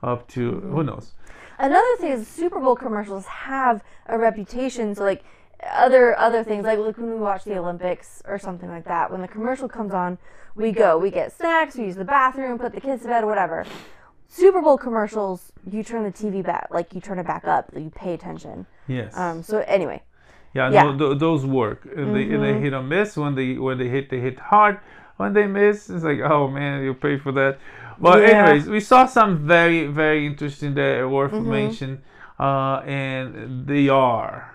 up to who knows. Another thing is Super Bowl commercials have a reputation. So like other other things, like like when we watch the Olympics or something like that, when the commercial comes on, we go, we get snacks, we use the bathroom, put the kids to bed, whatever. Super Bowl commercials, you turn the TV back, like you turn it back up, you pay attention. Yes. Um, so anyway, Yeah, Yeah. No, th- those work. And they, and they hit or miss. When they when they hit, they hit hard. When they miss, it's like, oh man, you pay for that. But Yeah. anyways, we saw some very very interesting that are worth mention, uh, and they are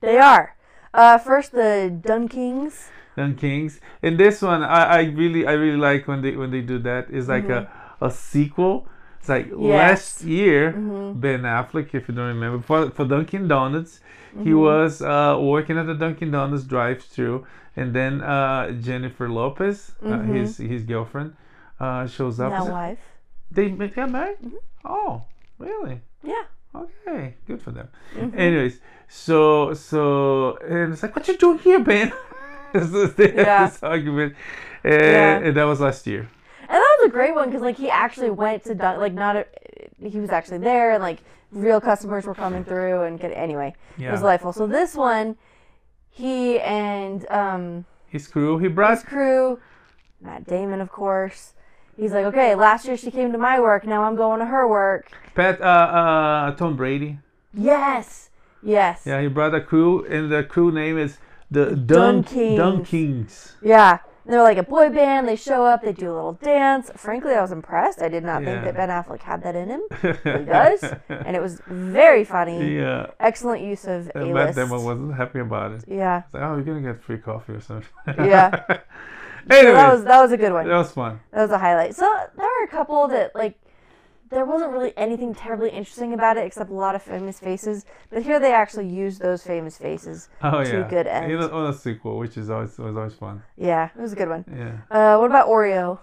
they are. Uh, first, the Dunkings. Dun Kings. And this one, I, I really I really like when they when they do that. It's like a a sequel. It's like Mm-hmm. Yes. Mm-hmm. last year, Ben Affleck, if you don't remember, for, for Dunkin' Donuts, he Mm-hmm. was uh, working at the Dunkin' Donuts drive-through, and then uh, Jennifer Lopez, uh, his his girlfriend, uh, shows up. Mm-hmm. Now wife. They got married? Mm-hmm. Oh, really? Yeah. Okay, good for them. Mm-hmm. Anyways, so so and it's like, what you doing here, Ben? so they had Yeah. this argument, and, Yeah. and that was last year. Was a great one because like he actually went to Dun- like not a, he was actually there and like real customers were coming through and get anyway it was Yeah. delightful. So this one, he and um His crew, he brought his crew, Matt Damon of course. He's like, okay, last year she came to my work, now I'm going to her work. Pat, uh, uh, Tom Brady. Yes, yes, Yeah, he brought a crew, and the crew name is the Dun Dun Kings. Dun Yeah. They're like a boy band. They show up. They do a little dance. Frankly, I was impressed. I did not think that Ben Affleck had that in him. He does, and it was very funny. Yeah, Excellent use of A and Matt list. Damon wasn't happy about it. Yeah, It's like, oh, you're gonna get free coffee or something. Yeah. so anyway, that was that was a good one. that was fun. That was a highlight. So there were a couple that like there wasn't really anything terribly interesting about it except a lot of famous faces. But here they actually used those famous faces. Oh to yeah, good end. a, on a sequel, which is always was always fun. Yeah, it was a good one. Yeah. Uh, what about Oreo?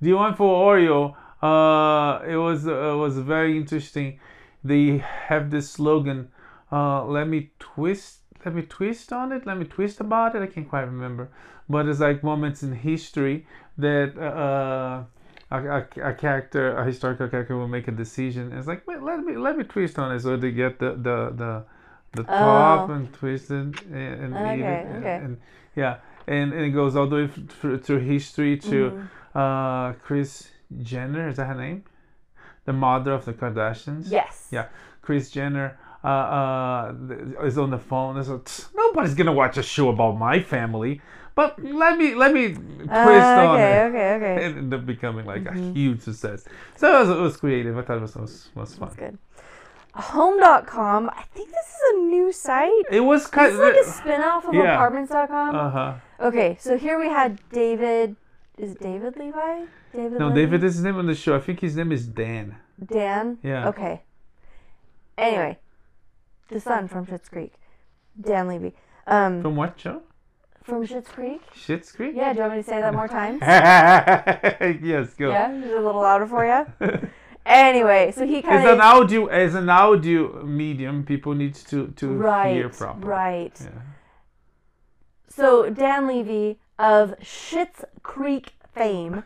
The one for Oreo, uh, it was uh, was very interesting. They have this slogan, uh, "Let me twist, let me twist on it, let me twist about it." I can't quite remember, but it's like moments in history that uh, a, a, a character, a historical character, will make a decision. It's like, Wait, let me let me twist on it, so they get the the the, the top Oh. and twist it and, and Okay, it, okay. and yeah, and, and it goes all the way through, through history to Mm-hmm. uh, Kris Jenner. Is that her name? The mother of the Kardashians. Yes. Yeah, Kris Jenner uh, uh, is on the phone. It's like, nobody's gonna watch a show about my family, but let me let me twist Uh, on okay, it. okay, okay. And end up becoming like Mm-hmm. a huge success. So it was, it was creative. I thought it was was, was fun. That's good. Home.com. I think this is a new site. It was This kind is like a spin-off of Yeah. apartments.com. uh huh. okay, so here we had David is David Levi? David No, Levy? David is his name on the show. I think his name is Dan. Dan? Yeah. Okay. Anyway, the son from Schitt's Creek. Dan Levy. Um, From what show? From Schitt's Creek? Schitt's Creek. Yeah, do you want me to say that more times? yes, go. Yeah, is it a little louder for you? anyway, so he kind As kind an audio, as an audio medium, people need to to hear right, properly. right. Yeah. So Dan Levy of Schitt's Creek fame,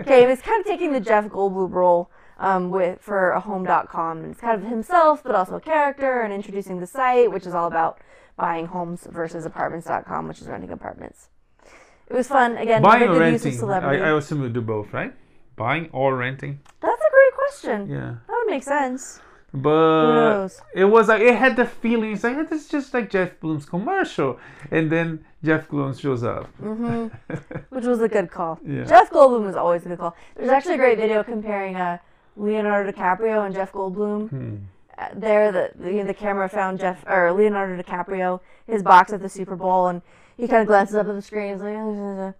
okay, was kind of taking the Jeff Goldblum role um, with for a home.com. And it's kind of himself, but also a character, and introducing the site, which is all about buying homes versus apartments.com, which is renting apartments. It was fun. Again, Buying or good use of renting? I. I assume you do both, right? Buying or renting? That's a great question. Yeah. That would make sense. But knows? it was like it had the feeling. It's like this is just like Jeff Bloom's commercial, and then Jeff Bloom shows up. mm-hmm. which was a good call. Yeah. Jeff Goldblum was always a good call. There's actually a great video comparing uh, Leonardo DiCaprio and Jeff Goldblum. Hmm. There, the, the the camera found Jeff or Leonardo DiCaprio his box at the Super Bowl, and he kind of glances up at the screen, he's like, and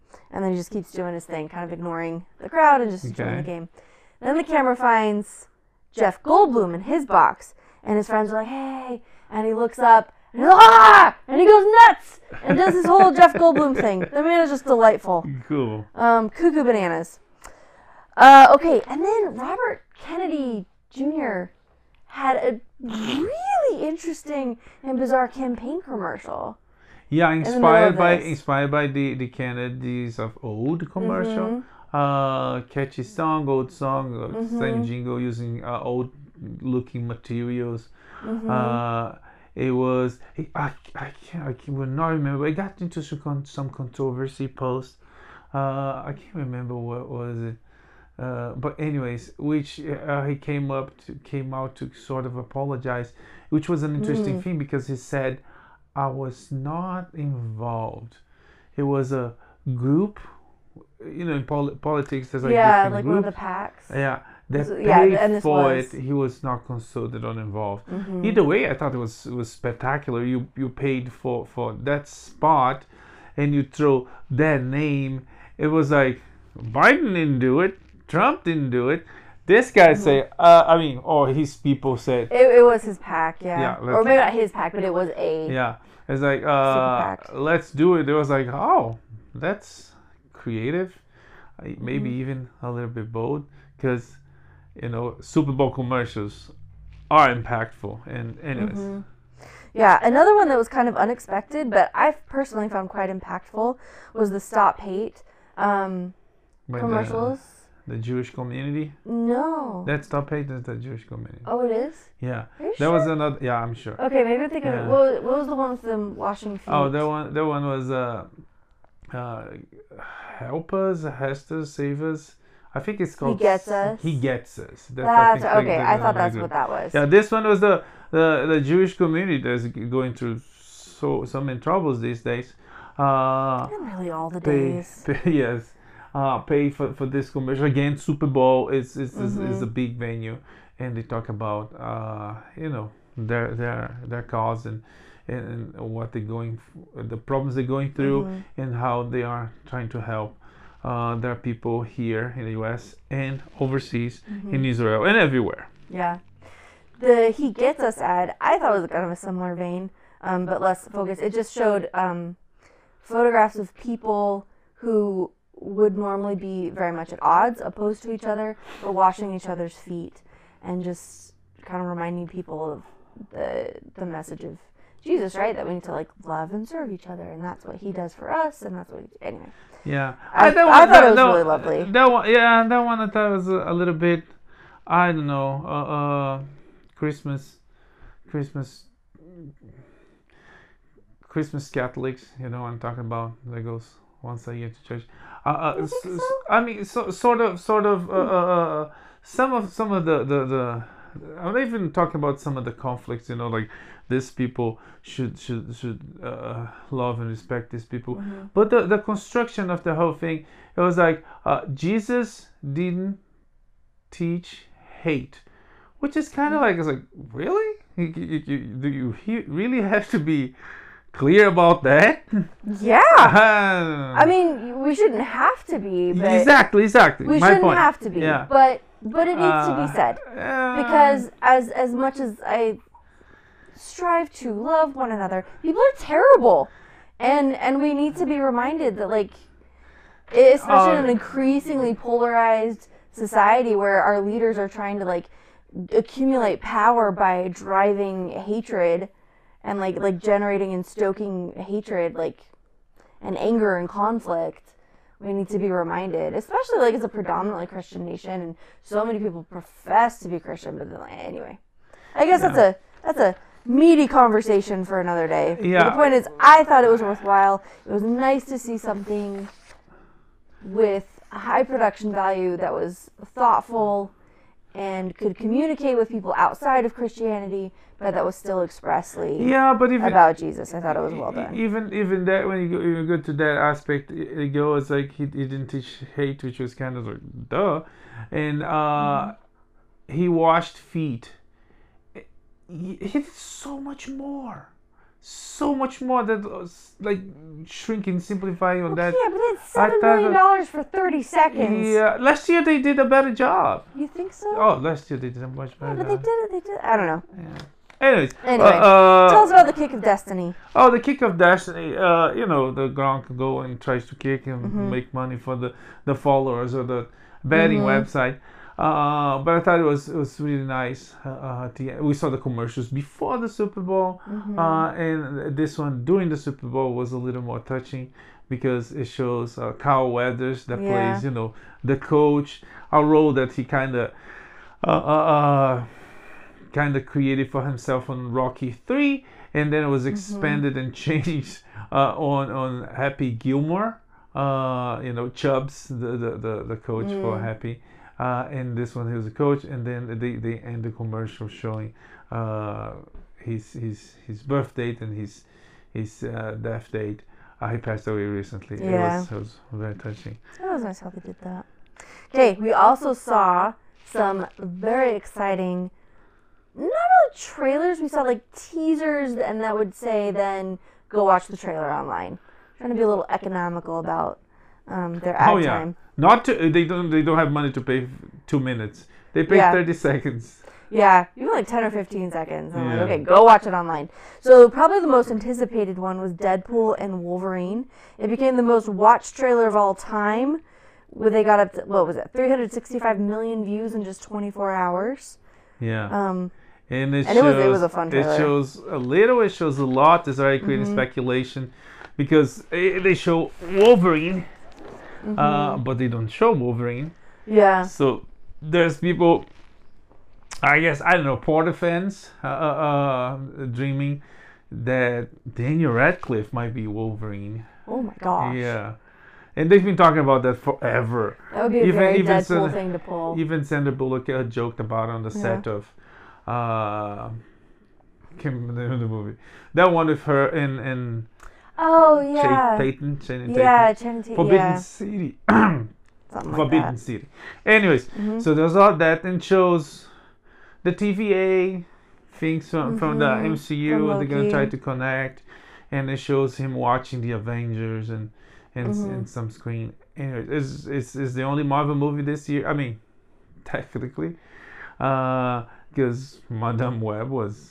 then he just keeps doing his thing, kind of ignoring the crowd and just enjoying the Okay. game. Then the camera finds Jeff Goldblum in his box, and his friends are like, "Hey!" and he looks up. And he's like, ah! And he goes nuts and does his whole Jeff Goldblum thing. The man is just delightful. Cool. Um, cuckoo bananas. Uh, okay, and then Robert Kennedy Jr. had a really interesting and bizarre campaign commercial. Yeah, inspired by this. inspired by the the Kennedys of old commercial. Mm-hmm. Uh, catchy song, old song, uh, Mm-hmm. same jingle using uh, old looking materials. Mm-hmm. Uh, it was I, I can't I can, will not remember. It got into some some controversy post. Uh, I can't remember what was it. Uh, but anyways, which uh, he came up to came out to sort of apologize, which was an interesting thing because he said, "I was not involved. It was a group, you know, in pol- politics. There's like yeah, like one of the PACs. Yeah, that yeah, paid for was- it. He was not consulted or involved. Mm-hmm. Either way, I thought it was it was spectacular. You you paid for for that spot, and you throw that name. It was like Biden didn't do it. Trump didn't do it. This guy Mm-hmm. say, uh, I mean, or his people said, It, it was his PAC, yeah. Yeah, or maybe not his PAC, but it was a. yeah. It's like, uh, let's do it. It was like, oh, that's creative, maybe Mm-hmm. even a little bit bold, because you know, Super Bowl commercials are impactful. And anyways, Mm-hmm. Yeah, another one that was kind of unexpected, but I've personally found quite impactful was the Stop Hate um, by the- commercials. The, Jewish community. No. That's stop hate is the Jewish community. oh, it is? Yeah, that was another. Yeah, I'm sure. Okay, maybe I'm thinking. Yeah. What, was- what was the one with them washing feet? Oh, that one. That one was uh, uh, help us, Hester, save us. I think it's called. He gets Us? He gets us. That's, I That's think, okay. I thought that's of what that was. Yeah, this one was the the, the Jewish community that's going through so so many troubles these days. Uh, And really all the pay, days. pay yes, uh, pay for, for this commercial again. Super Bowl is is, is, Mm-hmm. is a big venue, and they talk about uh, you know their their their cause and and, and what they're going, the problems they're going through, Mm-hmm. and how they are trying to help. Uh, there are people here in the U.S. and overseas, Mm-hmm. in Israel and everywhere. Yeah. The He Gets Us ad, I thought was kind of a similar vein, um, but less focused. It just showed um, photographs of people who would normally be very much at odds, opposed to each other, or washing each other's feet, and just kind of reminding people of the the message of Jesus, right? That we need to like love and serve each other, and that's what He does for us, and that's what. He, anyway, Yeah, I- that I thought it was that really lovely. That one, yeah, that one I thought was a, a little bit, I don't know, uh, uh, Christmas, Christmas, Christmas Catholics. You know I'm talking about? That goes once a year to church. Uh, uh, You s- think s- so? I mean, so, sort of, sort of. Uh, uh, uh, some of some of the the the. I'm not even talking about some of the conflicts. You know, like these people should should should uh, love and respect these people. Mm-hmm. But the the construction of the whole thing, it was like uh, Jesus didn't teach hate, which is kind of like it's like really, You- you- you- do you he- really have to be clear about that? yeah. I mean, we shouldn't have to be, but exactly, exactly. we My shouldn't point. have to be. Yeah. But but it needs to Uh, be said uh, because as as much as I strive to love one another, people are terrible, and and we need to be reminded that like, especially in an Uh, increasingly polarized society where our leaders are trying to like accumulate power by driving hatred and like like generating and stoking hatred like and anger and conflict we need to be mm-hmm. reminded especially like as a predominantly christian nation and so many people profess to be christian but then, anyway. I guess that's a that's a meaty conversation for another day. But Yeah. the point is i thought it was worthwhile. It was nice to see something with a high production value that was thoughtful and could communicate with people outside of christianity but that was still expressly yeah, but even about jesus i thought it was well done Even even that when you go, you go to that aspect, it goes like he, he didn't teach hate, which was kind of like duh, and uh, Mm-hmm. he washed feet. He, he did so much more, so much more that was like shrinking, simplifying on that. yeah but it's seven million dollars for 30 seconds Yeah, last year they did a better job. you think so Oh, last year they did a much yeah, better but they did it they did i don't know Yeah. Anyways, Anyway, uh, uh, tell us about the kick of destiny Oh, the kick of destiny. Uh, you know, the Gronk go and tries to kick and Mm-hmm. make money for the the followers or the betting Mm-hmm. website. Uh, but I thought it was it was really nice. Uh, uh, we saw the commercials before the Super Bowl, Mm-hmm. uh, and this one during the Super Bowl was a little more touching because it shows uh, Carl Weathers that Yeah. plays, you know, the coach, a role that he kind of uh, uh, uh, kind of created for himself on Rocky Three, and then it was Mm-hmm. expanded and changed uh, on on Happy Gilmore. Uh, you know, Chubbs, the the, the, the coach for Mm. Happy. Uh, and this one he was a coach, and then they, they end the commercial showing uh, his his his birth date and his his uh, death date. Uh, he passed away recently. Yeah. It was, it was very touching. That was nice how they did that. Okay, we also saw some very exciting, not really trailers. We saw like teasers, and that would say then go watch the trailer online. Trying to be a little economical about um, their ad oh yeah, time. not to, they don't they don't have money to pay two minutes. They pay Yeah. thirty seconds. Yeah, even like 10 or 15 seconds. I'm Yeah. like, okay, go watch it online. So, probably the most anticipated one was Deadpool and Wolverine. It became the most watched trailer of all time. Where they got up to, what was it, 365 million views in just 24 hours. Yeah. Um, and it and it shows was- it was a fun it shows a little. It shows a lot. It's already creating Mm-hmm. speculation because eh, they show Wolverine, Mm-hmm. uh, but they don't show Wolverine. yeah. So there's people, I guess I don't know, Potter fans, uh, uh, uh, dreaming that Daniel Radcliffe might be Wolverine. Oh my gosh. Yeah, and they've been talking about that forever. That would be a Even- very even Deadpool thing to pull. Even Sandra Bullock uh, joked about it on the set of, uh, can't remember the name of the movie. That one with her in in. oh, yeah. Tatum, Channing Yeah, Tatum. Channing Tatum. Forbidden Yeah, City. something like Forbidden that. Mm-hmm. City. Anyways, so there's all that and shows the TVA things from, from the MCU from and they're gonna try to connect and it shows him watching the Avengers and and, Mm-hmm. and some screen. Anyways, it's, it's, it's the only Marvel movie this year. I mean, technically, because Madame Web was.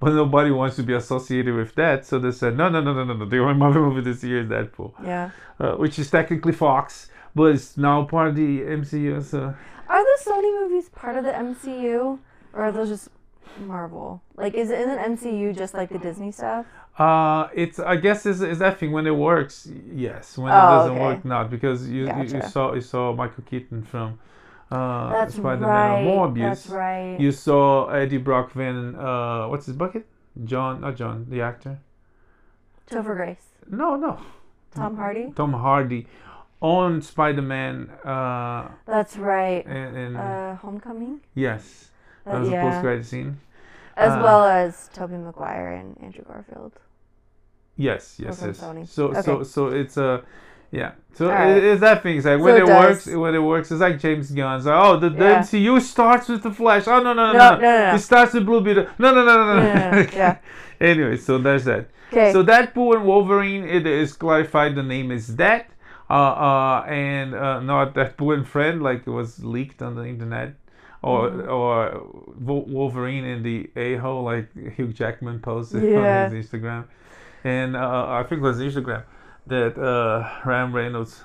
But nobody wants to be associated with that, so they said, no, no, no, no, no, no. The only Marvel movie this year is Deadpool Yeah. uh, which is technically Fox, but it's now part of the MCU. So Are the Sony movies part of the MCU? Or are those just Marvel? Like, is it, isn't MCU just like the Disney stuff? uh, it's I guess is is that thing when it works, yes. When it Oh, doesn't okay. work, not because you, you, you saw you saw Michael Keaton from uh, That's Spider-Man right. Morbius. That's right. You saw Eddie Brockman. Uh, what's his bucket? John, not John, the actor. Topher Grace. No, no, Tom Hardy. Tom Hardy on Spider-Man. Uh, That's right. and, and Uh, Homecoming. yes, that was a post-credit scene. As uh, well as Tobey Maguire and Andrew Garfield. Yes, yes, yes. Sony. So, so, Okay. so it's a, yeah. So right. it, it's that thing. It's like So when it it, works, when it works, it's like James Gunn's. Like, oh, the, the Yeah. MCU starts with the Flash. Oh no, no, no, No, no, no, no. It starts with Blue Beetle. No, no, no, no, no. No. Yeah. anyway, so there's that. Okay. So Deadpool and Wolverine, it is clarified. The name is that, uh, uh, and uh, not Deadpool and Friend like it was leaked on the internet, or Mm-hmm. or Wolverine in the a hole like Hugh Jackman posted Yeah. on his Instagram, and uh, I think it was Instagram that uh, Ryan Reynolds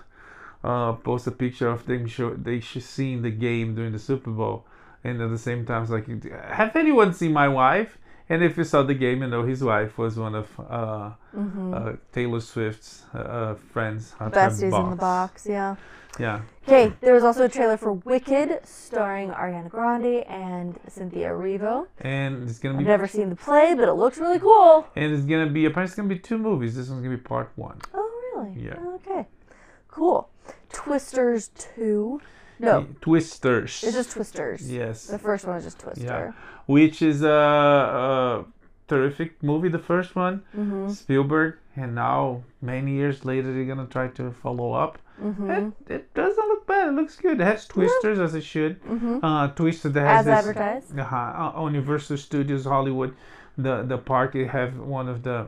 uh, posted a picture of them show they should seeing the game during the Super Bowl, and at the same time it's like, have anyone seen my wife? And if you saw the game, you know his wife was one of uh, uh, Taylor Swift's uh, uh, friends. Besties in the box. Yeah. Yeah. Okay. There was also a trailer for Wicked, starring Ariana Grande and Cynthia Erivo. And it's gonna be. I've never seen the play, but it looks really cool. and it's gonna be apparently it's gonna be two movies. This one's gonna be part one. Oh, really? Yeah. Okay. Cool. Twisters 2. No, Twisters. it's just Twisters. yes. The first one is just Twister. Yeah. Which is a, a terrific movie, the first one. Mm-hmm. Spielberg, and now many years later they're gonna try to follow up. Mm-hmm. It, it doesn't look bad. It looks good. It has twisters as it should. Mm-hmm. Uh, Twister that has As this advertised. uh, uh, on Universal Studios Hollywood, the the park they have one of the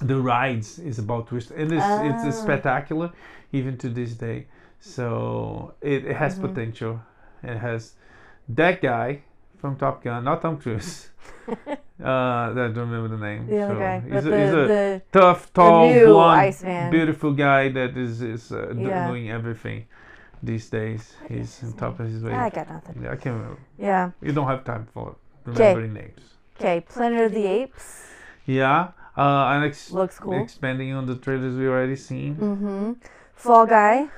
the rides is about Twister, and it's it's, it's Ah. spectacular even to this day. So it, it has Mm-hmm. potential. It has that guy from Top Gun, not Tom Cruise. uh, I don't remember the name. The so guy. He's a, the, he's a the, tough, tall, blonde, Iceman. beautiful guy that is is uh, Yeah. doing everything. these days. What He's on top of his way. I got nothing. Yeah, I can't remember. Yeah. You don't have time for remembering names. Okay. Planet of the Apes Yeah, uh, and ex- looks cool. expanding on the trailers we already seen. Mm-hmm. Fall Guy.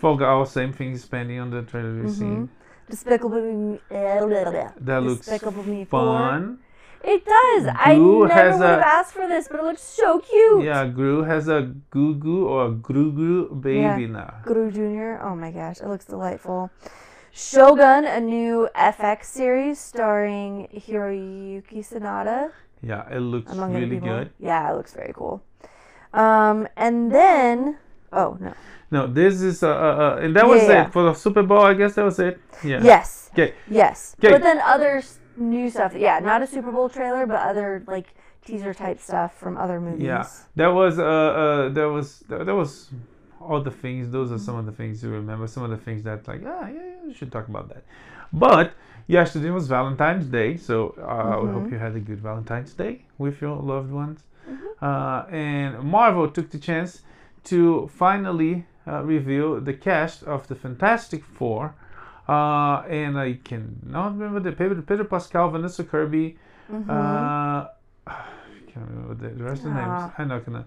Fall Guy, same thing, expanding on the trailers we've seen. Despicable Me. blah. That looks Despicable Me 4. fun. It does. I Gru never would have a- asked for this, but it looks so cute. Yeah, Gru has a Goo Goo or a Gru Gru baby Yeah. now. Gru Jr. Oh my gosh, it looks delightful. Shogun, a new FX series starring Hiroyuki Sanada, Yeah, it looks really people. good. Yeah, it looks very cool. Um, and then, oh no, No, this is uh, uh, uh and that Yeah, was yeah. it for the Super Bowl. I guess that was it. Yeah. yes, Okay. yes. Okay. But then other new stuff. Yeah, not a Super Bowl trailer, but other like teaser type stuff from other movies. Yeah, that was uh, uh that was that was all the things. Those are some of the things you remember. Some of the things that like ah yeah, yeah we should talk about that. But yesterday was Valentine's Day, so uh, we hope Mhm. you had a good Valentine's Day with your loved ones. Mm-hmm. Uh, and Marvel took the chance to finally uh, reveal the cast of the Fantastic Four. Uh, and I cannot remember the Pedro, Pedro Pascal, Vanessa Kirby, Mhm. uh, I can't remember the, the rest of the names. Ah. I'm not gonna.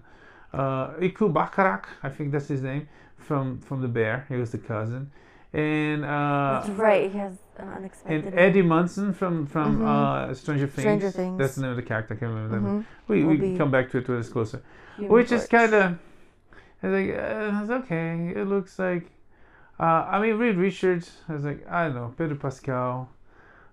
Uh, Iku Bakarak, I think that's his name, from from the Bear. He was the cousin, and uh, That's right. He has an unexpected. and Eddie Munson from from Mhm. uh, Stranger Things. Stranger Things. That's the name of the character. I can't remember that. Mhm. We we can come back to it when it's closer. Which is kind of. It's like uh, it's okay. It looks like. Uh, I mean, Reed Richards. I was like, I don't know, Pedro Pascal.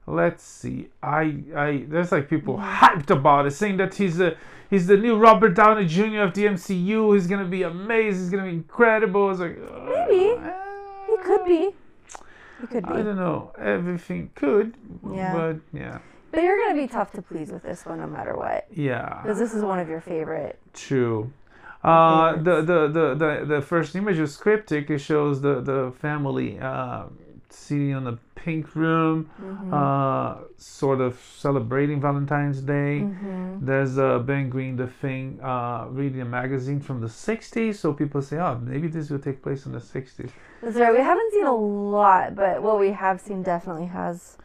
Let's see. I I there's like people Mm-hmm. hyped about it, saying that he's a he's the new Robert Downey Jr. of the MCU. He's gonna be amazing. He's gonna be incredible. It's like uh, Maybe. uh, He could be. He could I don't know. Everything could. Yeah. But yeah. But you're gonna be tough to please with this one, no matter what, Yeah. because this is one of your favorite. True. Uh, the, the, the, the, the first image was cryptic. It shows the, the family uh, sitting on a pink room, Mm-hmm. uh, sort of celebrating Valentine's Day. Mm-hmm. There's uh, Ben Green, the thing, uh, reading a magazine from the 60s. So people say, oh, maybe this will take place in the 60s. That's right. We haven't seen a lot, but what we have seen definitely has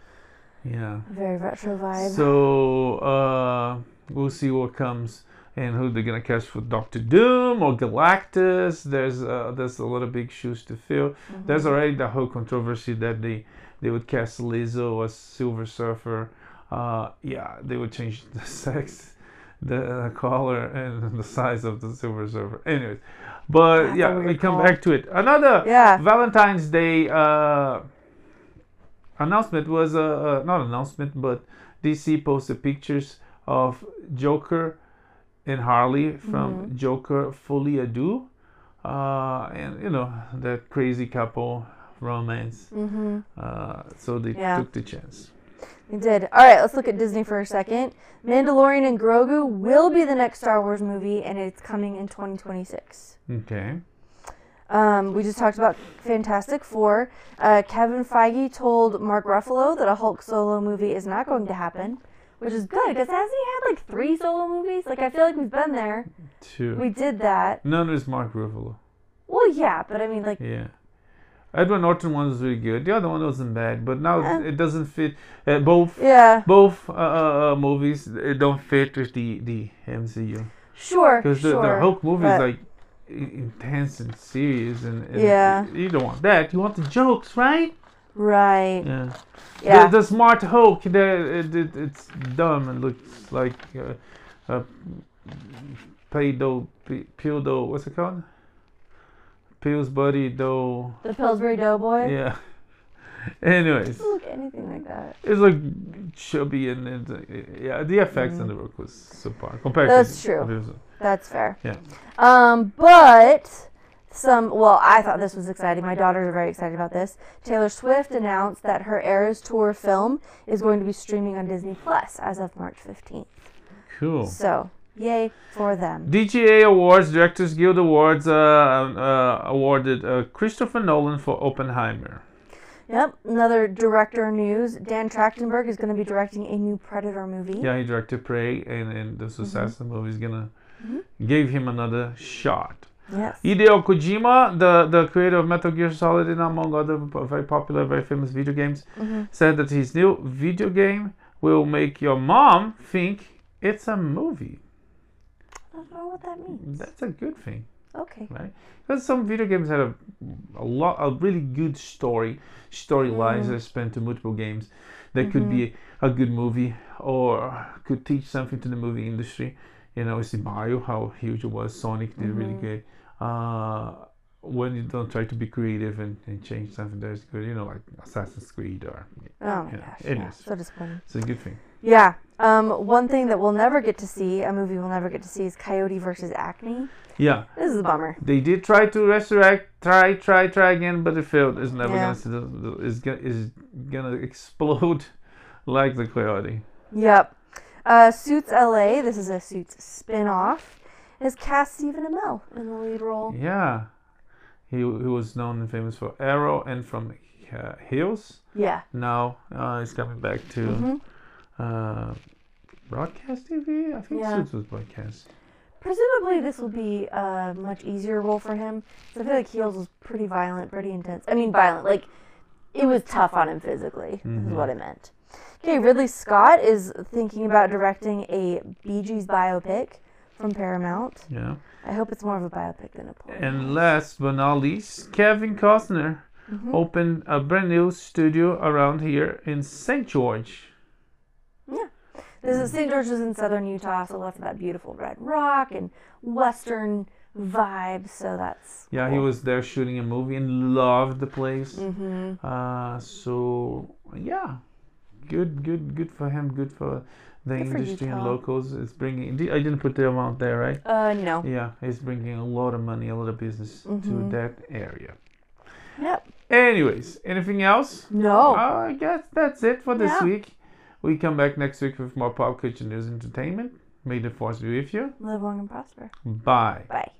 Yeah. very retro vibe. So uh, we'll see what comes and who they're gonna cast for Doctor Doom or Galactus. There's uh, there's a lot of big shoes to fill. Mm-hmm. There's already the whole controversy that they they would cast Lizzo as Silver Surfer. Uh, yeah, they would change the sex, the uh, color, and the size of the Silver Surfer. Anyways, but That's yeah, we come call. back to it. Another Yeah. Valentine's Day uh, announcement was a uh, not announcement, but DC posted pictures of Joker and Harley from Mm-hmm. Joker Folie à Deux, uh, and you know that crazy couple romance. Mm-hmm. Uh, so they Yeah. took the chance. They did. All right, let's look at Disney for a second. Mandalorian and Grogu will be the next Star Wars movie, and it's coming in 2026. Okay. Um, we just talked about Fantastic Four. Uh, Kevin Feige told Mark Ruffalo that a Hulk solo movie is not going to happen, which is good because hasn't he had like three solo movies? Like I feel like we've been there. Two. We did that. None is Mark Ruffalo. Well, yeah, but I mean, like, Yeah. Edward Norton one was really good. The other one wasn't bad, but now Eh. it doesn't fit. Uh, both yeah, both uh, uh, uh, movies it don't fit with the the MCU sure, because the, sure. the Hulk movie is like intense and serious and, and Yeah. you don't want that you want the jokes right right. yeah, Yeah, The, the smart Hulk the, it, it, it's dumb and looks like a pedo pe- pedo what's it called Peel's buddy though the Pillsbury Doughboy. yeah anyways Doesn't look anything like that. It's like chubby and, and uh, yeah, the effects on the work was subpar compared Mm. That's to true. That's fair. Yeah. Um, but some well, I thought this was exciting. My daughters are very excited about this. Taylor Swift announced that her Eras Tour film is going to be streaming on Disney Plus as of March 15th. Cool. So, yay for them. DGA Awards, Directors Guild Awards, uh, uh, awarded uh, Christopher Nolan for Oppenheimer. Yep, another director news. Dan Trachtenberg is going to be directing a new Predator movie. Yeah, he directed Prey, and, and the success Mm-hmm. of the movie is gonna give him another shot. Yes. Hideo Kojima, the, the creator of Metal Gear Solid and among other very popular, very famous video games, Mhm. said that his new video game will make your mom think it's a movie. I don't know what that means. That's a good thing, Okay. right? Because some video games have a, a lot, a really good story, storylines that span to multiple games. That could be a good movie or could teach something to the movie industry. You know, we see Mario, how huge it was. Sonic did really good. Uh, when you don't try to be creative and, and change something that's good, you know, like Assassin's Creed or Oh my Yeah, gosh. yeah. So disappointing. it's a good thing. Yeah. Um, one thing that we'll never get to see, a movie we'll never get to see, is Coyote versus Acme. Yeah, This is a bummer. they did try to resurrect, try, try, try again, but it failed. It's never Yeah. gonna see the, the, it's gonna it's gonna explode like the coyote. Yep. Uh, Suits LA, this is a Suits spin off, has cast Stephen Amell in the lead role. Yeah, he he was known and famous for Arrow and from uh, Heels. Yeah. Now uh, he's coming back to Mhm. uh, broadcast TV. I think Yeah. Suits was broadcast. Presumably, this will be a much easier role for him. I feel like Heels was pretty violent, pretty intense. I mean, violent. Like, it was tough on him physically, is Mhm. what I meant. Okay, Ridley Scott is thinking about directing a Bee Gees biopic from Paramount. Yeah. I hope it's more of a biopic than a play. And last but not least, Kevin Costner Mm-hmm. opened a brand new studio around here in St. George. Yeah. This is St. George is in southern Utah, so lots of that beautiful red rock and western vibes. So that's Yeah, he was there shooting a movie and loved the place. Mm-hmm. Uh, so yeah, good, good, good for him. Good for the Good for industry and locals. It's bringing. I didn't put the amount there, right? Uh, no. Yeah, it's bringing a lot of money, a lot of business Mhm. to that area. Yep. Anyways, anything else? No. Uh, I guess that's it for this Yeah. week. We come back next week with more pop culture news entertainment. May the force be with you. Live long and prosper. Bye. Bye.